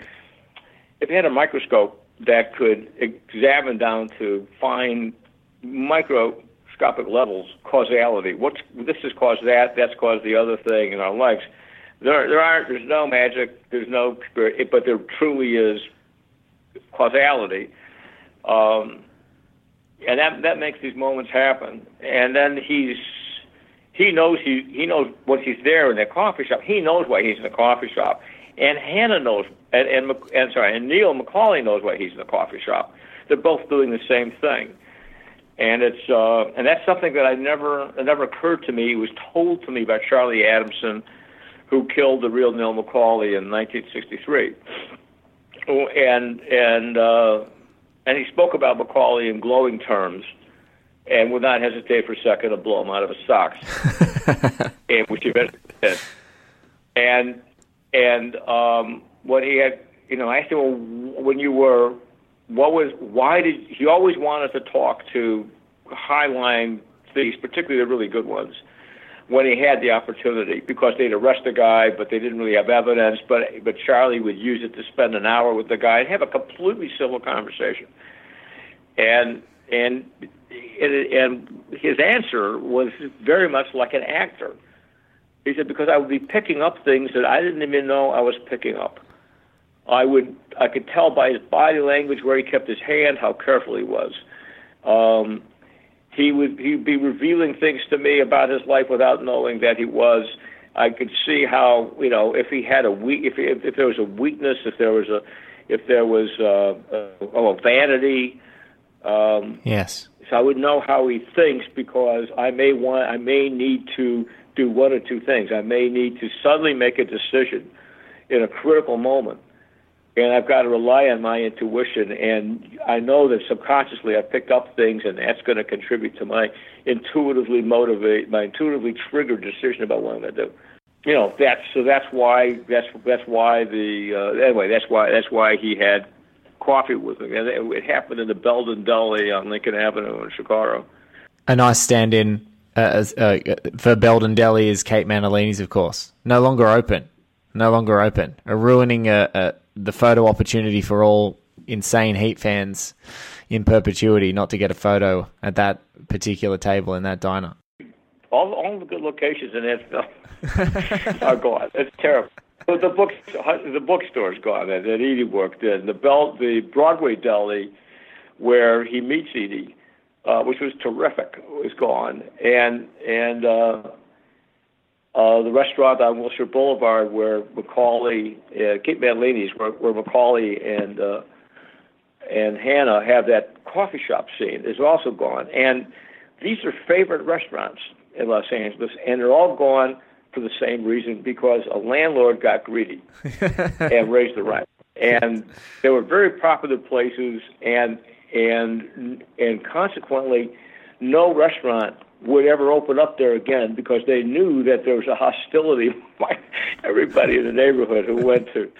Speaker 6: if you had a microscope that could examine down to fine microscopic levels causality. What's this has caused that? That's caused the other thing in our lives. There there aren't there's no magic. There's no spirit, but there truly is causality. Um, and that that makes these moments happen. And then he's he knows he he knows what he's there in the coffee shop. He knows why he's in the coffee shop, and Hanna knows, and and, and sorry, and Neil McCauley knows why he's in the coffee shop. They're both doing the same thing, and it's uh, and that's something that I never it never occurred to me. It was told to me by Charlie Adamson, who killed the real Neil McCauley in 1963, and and. Uh, and he spoke about McCauley in glowing terms and would not hesitate for a second to blow him out of his socks, and which he eventually did. And and um, when he had, you know, I asked him well, when you were, what was, why did he always wanted to talk to highline things, particularly the really good ones, when he had the opportunity, because they'd arrest the guy, but they didn't really have evidence. But but Charlie would use it to spend an hour with the guy and have a completely civil conversation. And and and his answer was very much like an actor. He said because I would be picking up things that I didn't even know I was picking up. I would I could tell by his body language where he kept his hand, how careful he was. Um, he would he'd be revealing things to me about his life without knowing that he was. I could see how you know if he had a weak if if, if there was a weakness, if there was a if there was uh, uh, oh, a vanity. Um,
Speaker 1: yes.
Speaker 6: So I would know how he thinks because I may want I may need to do one or two things. I may need to suddenly make a decision in a critical moment and I've got to rely on my intuition. And I know that subconsciously I picked up things, and that's going to contribute to my intuitively motivate, my intuitively triggered decision about what I'm going to do. You know, that's so that's why that's that's why the uh, anyway that's why that's why he had coffee with me, and it, it happened in the Belden Deli on Lincoln Avenue in Chicago.
Speaker 1: A nice stand-in uh, as, uh, for Belden Deli is Kate Mantilini's, of course. No longer open. no longer open, are ruining a, a, the photo opportunity for all insane Heat fans in perpetuity not to get a photo at that particular table in that diner.
Speaker 6: All all the good locations in Edgeville are gone. It's terrible. But the book the bookstore's gone that, that Eady worked in. The Bell the Broadway deli where he meets Eady, uh, which was terrific, was gone. And and uh uh, the restaurant on Wilshire Boulevard where McCauley, uh, Kate Mantilini's, where, where McCauley and uh, and Hanna have that coffee shop scene is also gone. And these are favorite restaurants in Los Angeles, and they're all gone for the same reason because a landlord got greedy and raised the rent. And they were very popular places, and and and consequently, no restaurant would ever open up there again because they knew that there was a hostility by everybody in the neighborhood who went to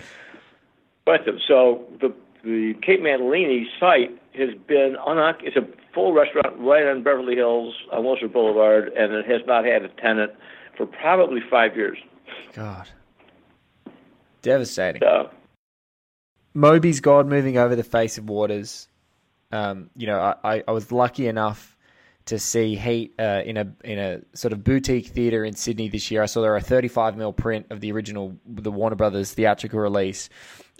Speaker 6: went to. So the the Kate Mantilini site has been unoc- it's a full restaurant right on Beverly Hills on Wilshire Boulevard, and it has not had a tenant for probably five years.
Speaker 1: God, devastating.
Speaker 6: So,
Speaker 1: Moby's God moving over the face of waters. Um, you know, I, I was lucky enough to see Heat uh, in a in a sort of boutique theater in Sydney this year. I saw there a 35 mil print of the original the Warner Brothers theatrical release,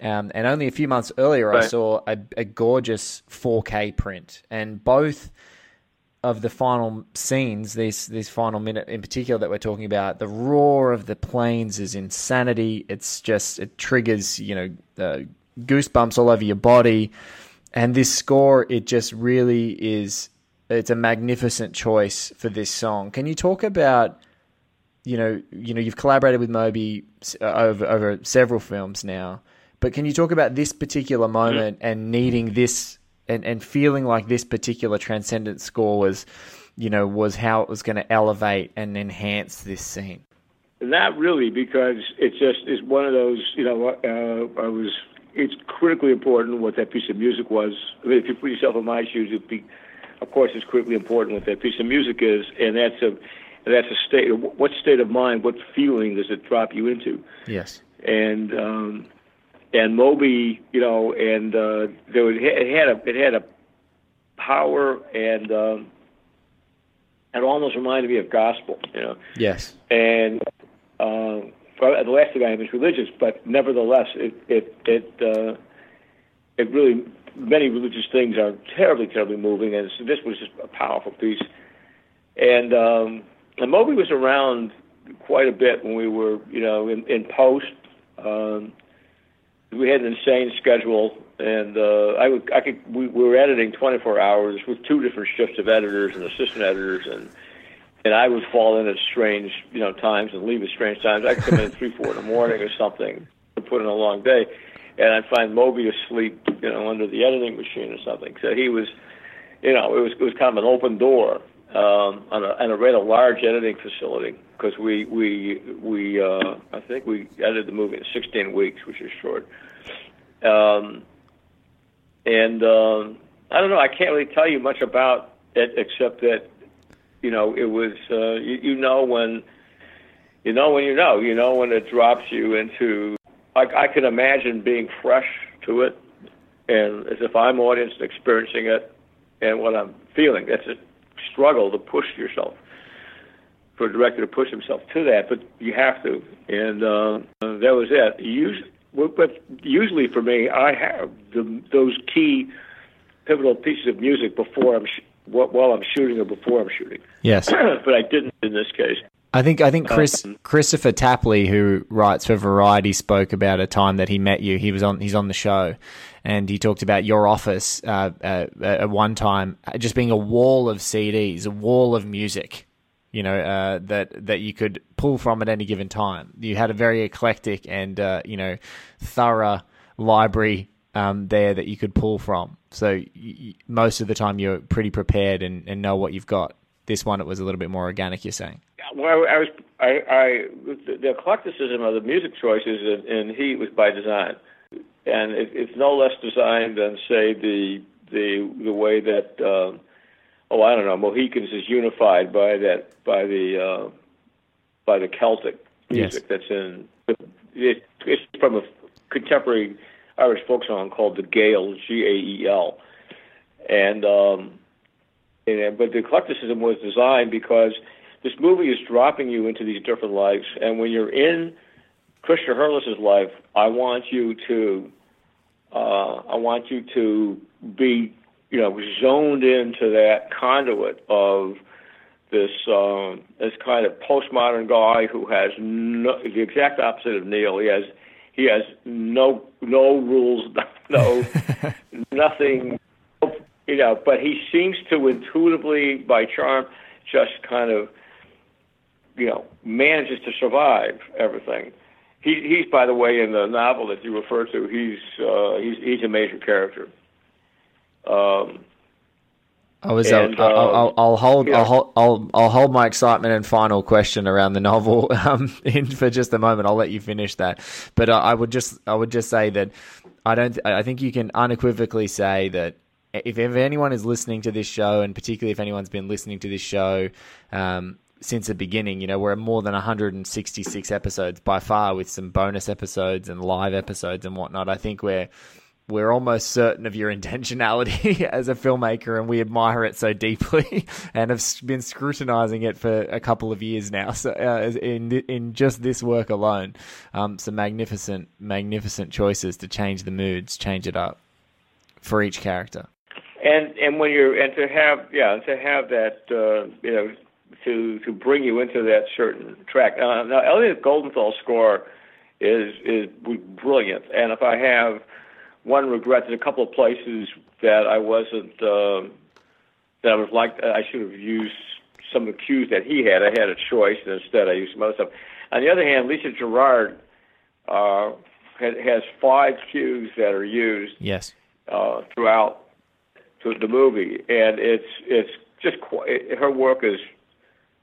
Speaker 1: um, and only a few months earlier
Speaker 6: Right.
Speaker 1: I saw a, a gorgeous 4K print, and both of the final scenes, this this final minute in particular that we're talking about, the roar of the planes is insanity. It's just it triggers you know uh, goosebumps all over your body, and this score it just really is. It's a magnificent choice for this song. Can you talk about you know you know you've collaborated with Moby uh, over over several films now, but can you talk about this particular moment and needing this and, and feeling like this particular transcendent score was, you know, was how it was going to elevate and enhance this scene.
Speaker 6: Not really, because it just is one of those. You know, uh, I was. It's critically important what that piece of music was. I mean, if you put yourself in my shoes, it'd be, of course, it's critically important what that piece of music is, and that's a, that's a state. What state of mind, what feeling does it drop you into?
Speaker 1: Yes.
Speaker 6: and um, and Moby, you know, and uh, there was it had a it had a power and um, it almost reminded me of gospel, you know,
Speaker 1: Yes.
Speaker 6: and uh, the last thing I am is religious, but nevertheless, it it it uh, it really many religious things are terribly terribly moving, and this was just a powerful piece, and um, and Moby was around quite a bit when we were, you know, in, in post. Um, we had an insane schedule, and uh, I would, I could, we, we were editing 24 hours with two different shifts of editors and assistant editors, and and I would fall in at strange, you know, times and leave at strange times. I could come in at three, four in the morning or something to put in a long day, and I'd find Moby asleep, you know, under the editing machine or something. So he was, you know, it was it was kind of an open door um, on a on a rather large editing facility because we we we uh, I think we edited the movie in 16 weeks, which is short. Um, and um, I don't know. I can't really tell you much about it except that you know it was uh, you, you know when you know when you know you know when it drops you into like I can imagine being fresh to it and as if I'm audience and experiencing it and what I'm feeling. That's a struggle to push yourself for a director to push himself to that, but you have to, and uh, that was it. Usually, but usually for me, I have the, those key pivotal pieces of music before I'm sh- while I'm shooting or before I'm shooting,
Speaker 1: Yes.
Speaker 6: but I didn't in this case.
Speaker 1: I think I think Chris Christopher Tapley, who writes for Variety, spoke about a time that he met you. He was on he's on the show, and he talked about your office uh, uh, at one time just being a wall of CDs, a wall of music. You know uh, that that you could pull from at any given time. You had a very eclectic and uh, you know thorough library um, there that you could pull from. So most of the time you're pretty prepared and, and know what you've got. This one it was a little bit more organic. You're saying.
Speaker 6: Well, I was I, I the, the eclecticism of the music choices in, in Heat was by design, and it, it's no less designed than say the the the way that uh, oh I don't know Mohicans is unified by that by the uh, by the Celtic music
Speaker 1: Yes.
Speaker 6: that's in it, it's from a contemporary Irish folk song called "The Gael G A E L, and um, and but the eclecticism was designed because this movie is dropping you into these different lives, and when you're in Chris Shiherlis's life, I want you to uh, I want you to be you know zoned into that conduit of this um, this kind of postmodern guy who has no, the exact opposite of Neil. He has he has no no rules, no nothing, you know. But he seems to intuitively, by charm, just kind of you know manages to survive everything. He, he's, by the way, in the novel that you refer to, he's uh, he's he's a major character. Um,
Speaker 1: I was. uh,
Speaker 6: And,
Speaker 1: I'll,
Speaker 6: uh,
Speaker 1: I'll, I'll hold.
Speaker 6: yeah.
Speaker 1: I'll, hold I'll, I'll hold my excitement and final question around the novel um, in for just a moment. I'll let you finish that. But uh, I would just. I would just say that I don't. I think you can unequivocally say that if, if anyone is listening to this show, and particularly if anyone's been listening to this show. Um, since the beginning, you know, we're at more than 166 episodes by far with some bonus episodes and live episodes and whatnot. I think we're we're almost certain of your intentionality as a filmmaker, and we admire it so deeply, and have been scrutinizing it for a couple of years now. So, uh, in in just this work alone, um, some magnificent, magnificent choices to change the moods, change it up for each character.
Speaker 6: and and when you're and to have yeah to have that uh, you know to to bring you into that certain track. Uh, now Elliot Goldenthal score is is brilliant, and if I have one regret, there's a couple of places that I wasn't uh, that I was like I should have used some of the cues that he had. I had a choice, and instead I used some other stuff. On the other hand, Lisa Gerrard uh, has, five cues that are used
Speaker 1: Yes.
Speaker 6: uh, throughout the movie, and it's it's just her work is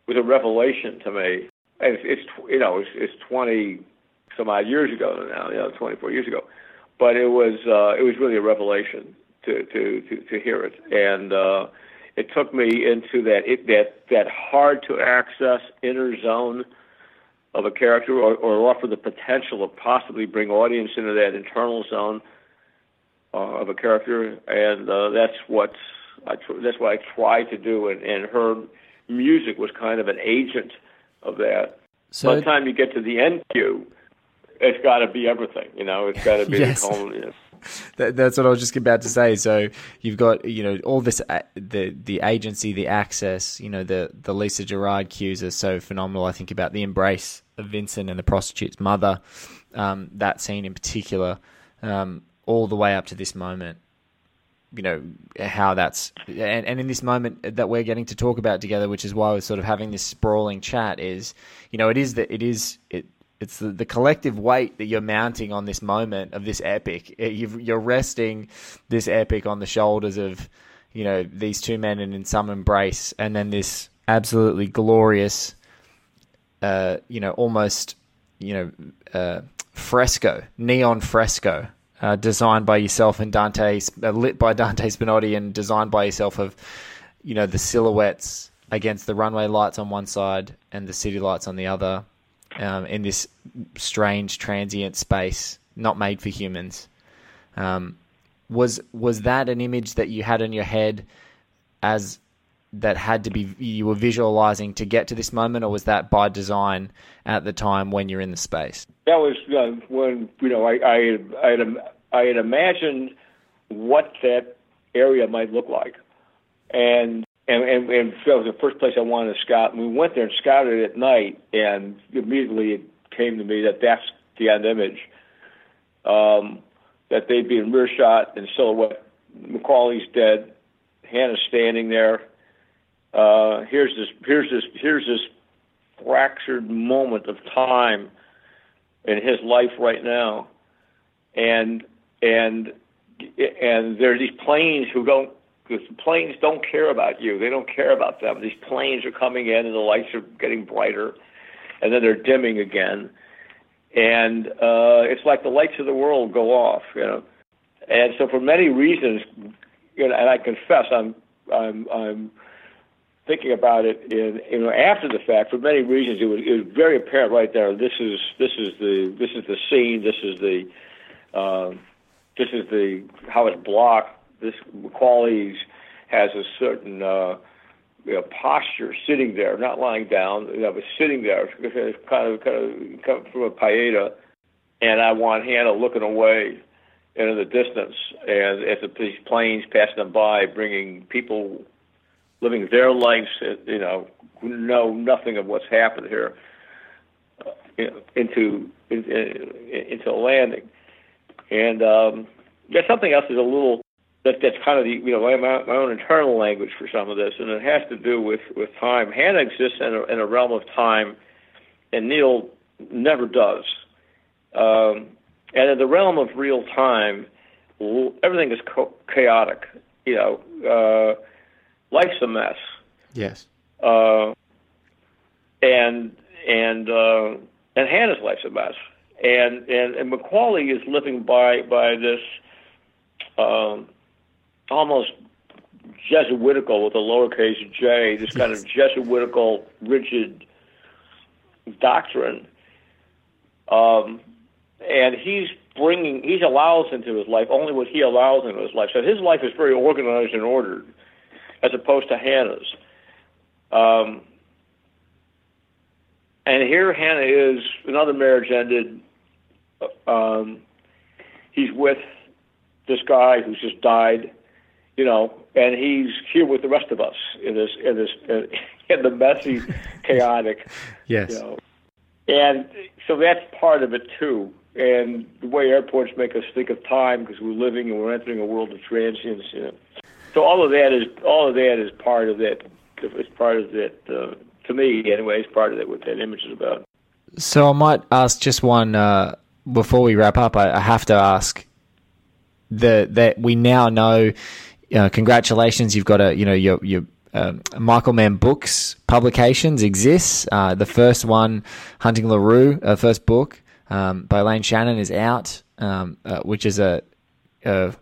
Speaker 6: was a revelation to me. And it's, it's you know it's, it's twenty some odd years ago now, you know, twenty four years ago, but it was uh, it was really a revelation to to to, to hear it, and uh, it took me into that it, that that hard to access inner zone of a character, or, or offer the potential of possibly bring audience into that internal zone uh, of a character, and uh, that's what I tr- that's what I tried to do, and, and her music was kind of an agent of that.
Speaker 1: So
Speaker 6: By the time you get to the end cue, it's got to be everything, you know. It's got to be
Speaker 1: Yes.
Speaker 6: the culmination.
Speaker 1: That, that's what I was just about to say. So you've got you know all this uh, the the agency, the access. You know the the Lisa Gerrard cues are so phenomenal. I think about the embrace of Vincent and the prostitute's mother. Um, that scene in particular, um, all the way up to this moment. You know how that's and, and in this moment that we're getting to talk about together, which is why we're sort of having this sprawling chat. Is you know it is that it is it it's the, the collective weight that you're mounting on this moment of this epic. Uh, You've, you're resting this epic on the shoulders of, you know, these two men and in some embrace, and then this absolutely glorious, uh, you know, almost, you know, uh, fresco, neon fresco, uh, designed by yourself and Dante, uh, lit by Dante Spinotti, and designed by yourself of, you know, the silhouettes against the runway lights on one side and the city lights on the other um, in this strange transient space not made for humans. Um, was was that an image that you had in your head as that had to be you were visualizing to get to this moment, or was that by design at the time when you're in the space?
Speaker 6: That was uh, when you know I I had, I, had, I had imagined what that area might look like, and and and, and that was the first place I wanted to scout. And we went there and scouted it at night, and immediately it came to me that that's the end image. Um, that they'd be in rear shot and silhouette. McCauley's dead. Hanna's standing there. Uh, here's this. Here's this. Here's this fractured moment of time in his life right now, and and and there are these planes who don't. The planes don't care about you. They don't care about them. These planes are coming in, and the lights are getting brighter, and then they're dimming again, and uh, it's like the lights of the world go off, you know. And so, for many reasons, you know, and I confess, I'm I'm I'm thinking about it in you know after the fact for many reasons it was, it was very apparent right there this is this is the this is the scene this is the uh, this is the how it's blocked this McCauley's has a certain uh, you know, posture sitting there not lying down you know, but sitting there kind of kind of come from a paella and I want Hanna looking away into the distance and as the planes passing them by bringing people living their lives, you know, know nothing of what's happened here, uh, into into a landing, and um, there's something else is a little that that's kind of the you know my, my own internal language for some of this, and it has to do with with time. Hanna exists in a, in a realm of time, and Neil never does. Um, and in the realm of real time, everything is chaotic. You know. Uh, life's a mess.
Speaker 1: Yes.
Speaker 6: Uh, and and uh, and Hanna's life's a mess. And and and McCauley is living by by this um, almost Jesuitical with a lowercase j, this kind of Jesuitical rigid doctrine. Um, and he's bringing, he allows into his life only what he allows into his life. So his life is very organized and ordered as opposed to Hanna's. Um, and here Hanna is, another marriage ended. Um, he's with this guy who's just died, you know, and he's here with the rest of us in this, in this, in the messy, chaotic,
Speaker 1: yes.
Speaker 6: You know. And so that's part of it too. And the way airports make us think of time because we're living and we're entering a world of transience, you know. So all of that is all of that is part of that. It's part of that. Uh, to me, anyway, it's part of that. What that image is about.
Speaker 1: So I might ask just one uh, before we wrap up. I, I have to ask the that we now know. Uh, congratulations, you've got a you know your your um, Michael Mann Books publications exists. Uh, the first one, Hunting LaRue, uh, first book um, by Lane Shannon, is out, um, uh, which is a, a,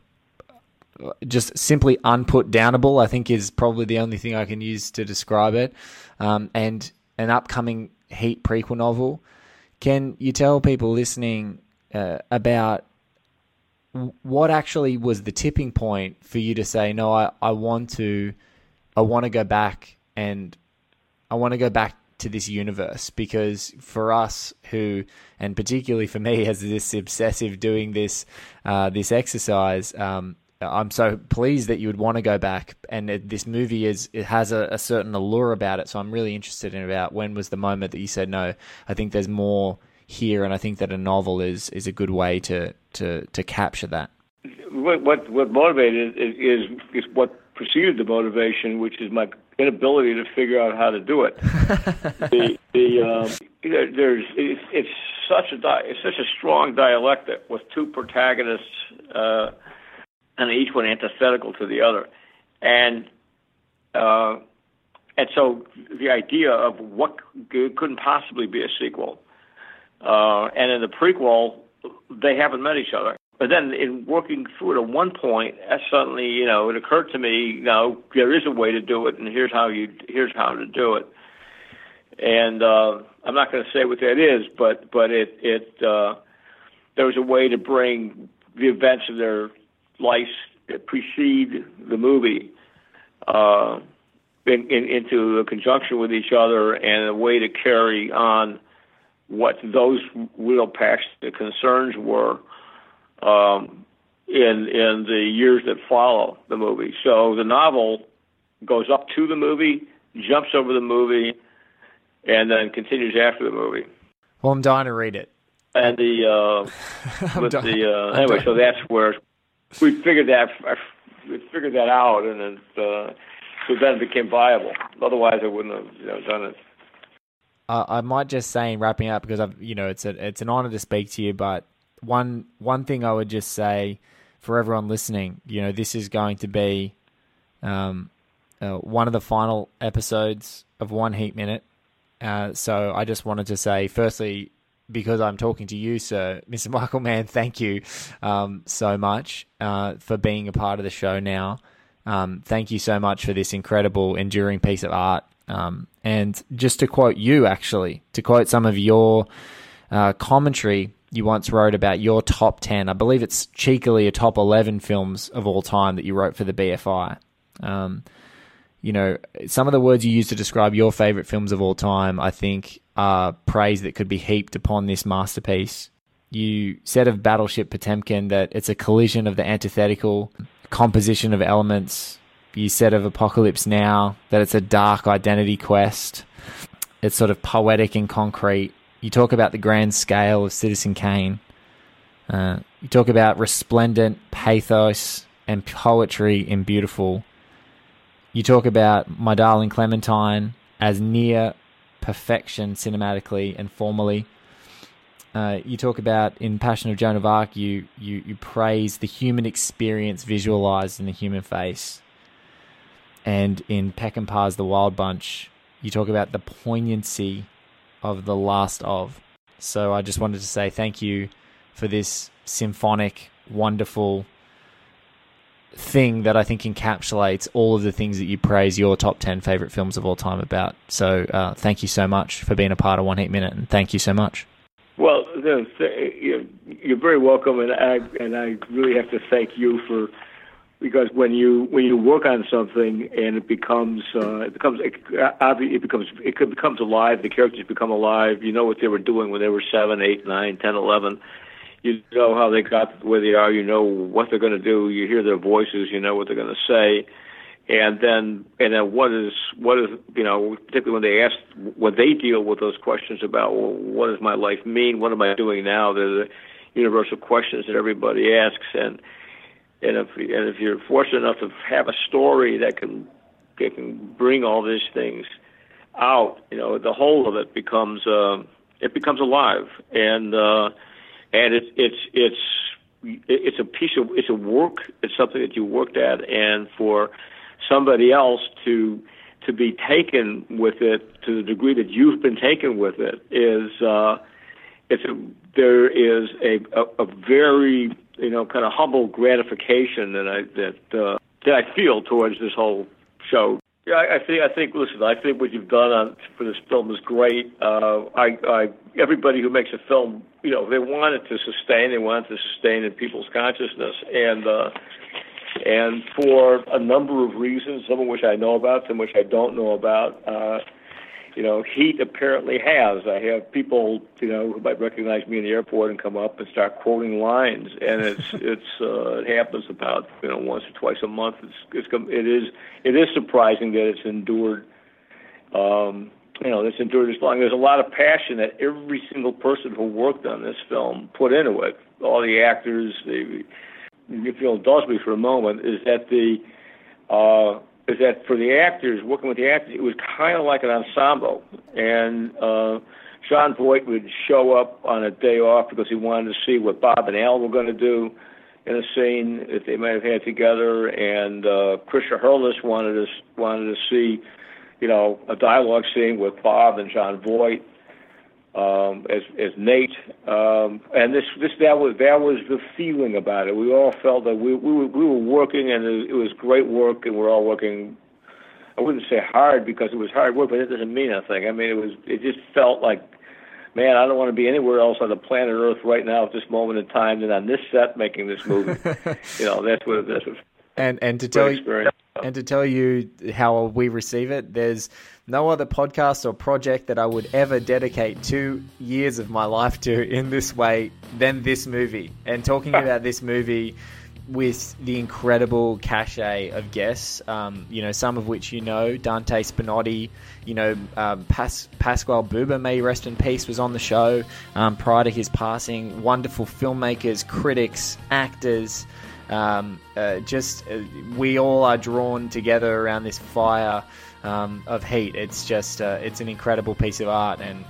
Speaker 1: just simply unput downable. I think is probably the only thing I can use to describe it. Um, and an upcoming Heat prequel novel. Can you tell people listening uh, about what actually was the tipping point for you to say, no, I, I want to, I want to go back and I want to go back to this universe because for us who, and particularly for me as this obsessive doing this, uh, this exercise, um, I'm so pleased that you would want to go back. And it, this movie is it has a, a, certain allure about it. So I'm really interested in about when was the moment that you said no. I think there's more here, and I think that a novel is is a good way to to to capture that.
Speaker 6: What what, what motivated is, is is what preceded the motivation, which is my inability to figure out how to do it. the the um, there's it's, it's such a di- it's such a strong dialectic with two protagonists. Uh, and each one antithetical to the other, and uh, and so the idea of what couldn't possibly be a sequel, uh, and in the prequel they haven't met each other. But then in working through it at one point, suddenly you know it occurred to me, you know, there is a way to do it, and here's how you here's how to do it. And uh, I'm not going to say what that is, but but it it uh, there was a way to bring the events of their life precede the movie uh, in, in, into a conjunction with each other and a way to carry on what those real passionate concerns were um, in in the years that follow the movie. So the novel goes up to the movie, jumps over the movie, and then continues after the movie.
Speaker 1: Well, I'm dying to read it.
Speaker 6: And the uh, with the uh, anyway, so that's where we figured that we figured that out, and it, uh, so then it became viable. Otherwise, I wouldn't have you know, done it.
Speaker 1: I might just say in wrapping up because I've you know it's a it's an honor to speak to you, but one one thing I would just say for everyone listening, you know, this is going to be um, uh, one of the final episodes of One Heat Minute. Uh, so I just wanted to say, firstly, because I'm talking to you, sir, Mr. Michael Mann, thank you um, so much uh, for being a part of the show now. Um, thank you so much for this incredible, enduring piece of art. Um, and just to quote you, actually, to quote some of your uh, commentary, you once wrote about your top 10. I believe it's cheekily a top 11 films of all time that you wrote for the BFI. Um, you know, some of the words you use to describe your favorite films of all time, I think, are praise that could be heaped upon this masterpiece. You said of Battleship Potemkin that it's a collision of the antithetical composition of elements. You said of Apocalypse Now that it's a dark identity quest. It's sort of poetic and concrete. You talk about the grand scale of Citizen Kane. Uh, you talk about resplendent pathos and poetry in beautiful. You talk about My Darling Clementine as near perfection cinematically and formally. Uh, you talk about in Passion of Joan of Arc, you, you, you praise the human experience visualized in the human face. And in Peck and Peckinpah's The Wild Bunch, you talk about the poignancy of the last of. So I just wanted to say thank you for this symphonic, wonderful thing that I think encapsulates all of the things that you praise your top 10 favorite films of all time about. So uh, thank you so much for being a part of One Heat Minute, and thank you so much.
Speaker 6: Well, you're very welcome, and I and I really have to thank you for because when you when you work on something and it becomes uh, it becomes it, it becomes it becomes alive. The characters become alive. You know what they were doing when they were seven, eight, nine, ten, eleven. You know how they got where they are. You know what they're going to do. You hear their voices. You know what they're going to say and then and then what is what is you know particularly when they ask when they deal with those questions about well what does my life mean what am I doing now they're the universal questions that everybody asks and and if and if you're fortunate enough to have a story that can that can bring all these things out you know the whole of it becomes uh, it becomes alive and uh, and it's it's it's it's a piece of it's a work it's something that you worked at and for somebody else to to be taken with it to the degree that you've been taken with it is uh, it's a, there is a, a, a very you know kind of humble gratification that I that uh, that I feel towards this whole show. Yeah, I, think I think listen, I think what you've done on for this film is great. Uh, I, I everybody who makes a film, you know, they want it to sustain, they want it to sustain in people's consciousness, and uh, and for a number of reasons, some of which I know about, some of which I don't know about. Uh, you know, Heat apparently has. I have people, you know, who might recognize me in the airport and come up and start quoting lines, and it's it's uh, it happens about you know once or twice a month. It's it's it is it is surprising that it's endured. Um, you know, it's endured as long. There's a lot of passion that every single person who worked on this film put into it. All the actors, the if you'll indulge me for a moment, is that the uh, is that for the actors working with the actors, it was kind of like an ensemble, and uh, Jon Voight would show up on a day off because he wanted to see what Bob and Al were going to do in a scene that they might have had together, and uh, Tricia Hurless wanted to wanted to see, you know, a dialogue scene with Bob and Jon Voight um, as as Nate, um, and this this that was that was the feeling about it. We all felt that we we were, we were working, and it, it was great work, and we're all working. I wouldn't say hard because it was hard work, but it doesn't mean anything. I mean, it was it just felt like, man, I don't want to be anywhere else on the planet Earth right now at this moment in time than on this set making this movie. you know, that's what that's what.
Speaker 1: And and to tell you, and to tell you how we receive it, there's no other podcast or project that I would ever dedicate two years of my life to in this way than this movie. And talking about this movie with the incredible cachet of guests, um, you know, some of which you know, Dante Spinotti, you know, um, Pas- Pasquale Buba, may rest in peace, was on the show um, prior to his passing. Wonderful filmmakers, critics, actors. Um, uh, just uh, we all are drawn together around this fire um, of Heat. It's just uh, it's an incredible piece of art, and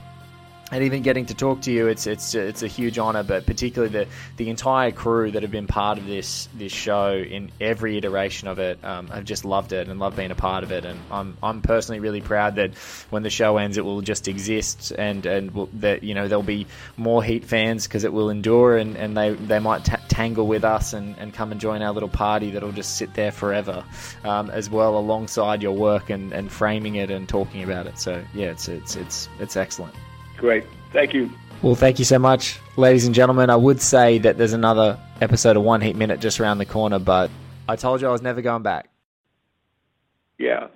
Speaker 1: and even getting to talk to you, it's it's it's a huge honor. But particularly the the entire crew that have been part of this this show in every iteration of it um, have just loved it and love being a part of it. And I'm I'm personally really proud that when the show ends, it will just exist and and will, that you know there'll be more Heat fans because it will endure and and they they might. tangle with us and, and come and join our little party that'll just sit there forever um, as well alongside your work and, and framing it and talking about it. So yeah, it's it's it's it's excellent.
Speaker 6: Great. Thank you.
Speaker 1: Well, thank you so much, ladies and gentlemen. I would say that there's another episode of One Heat Minute just around the corner, but I told you I was never going back.
Speaker 6: Yeah.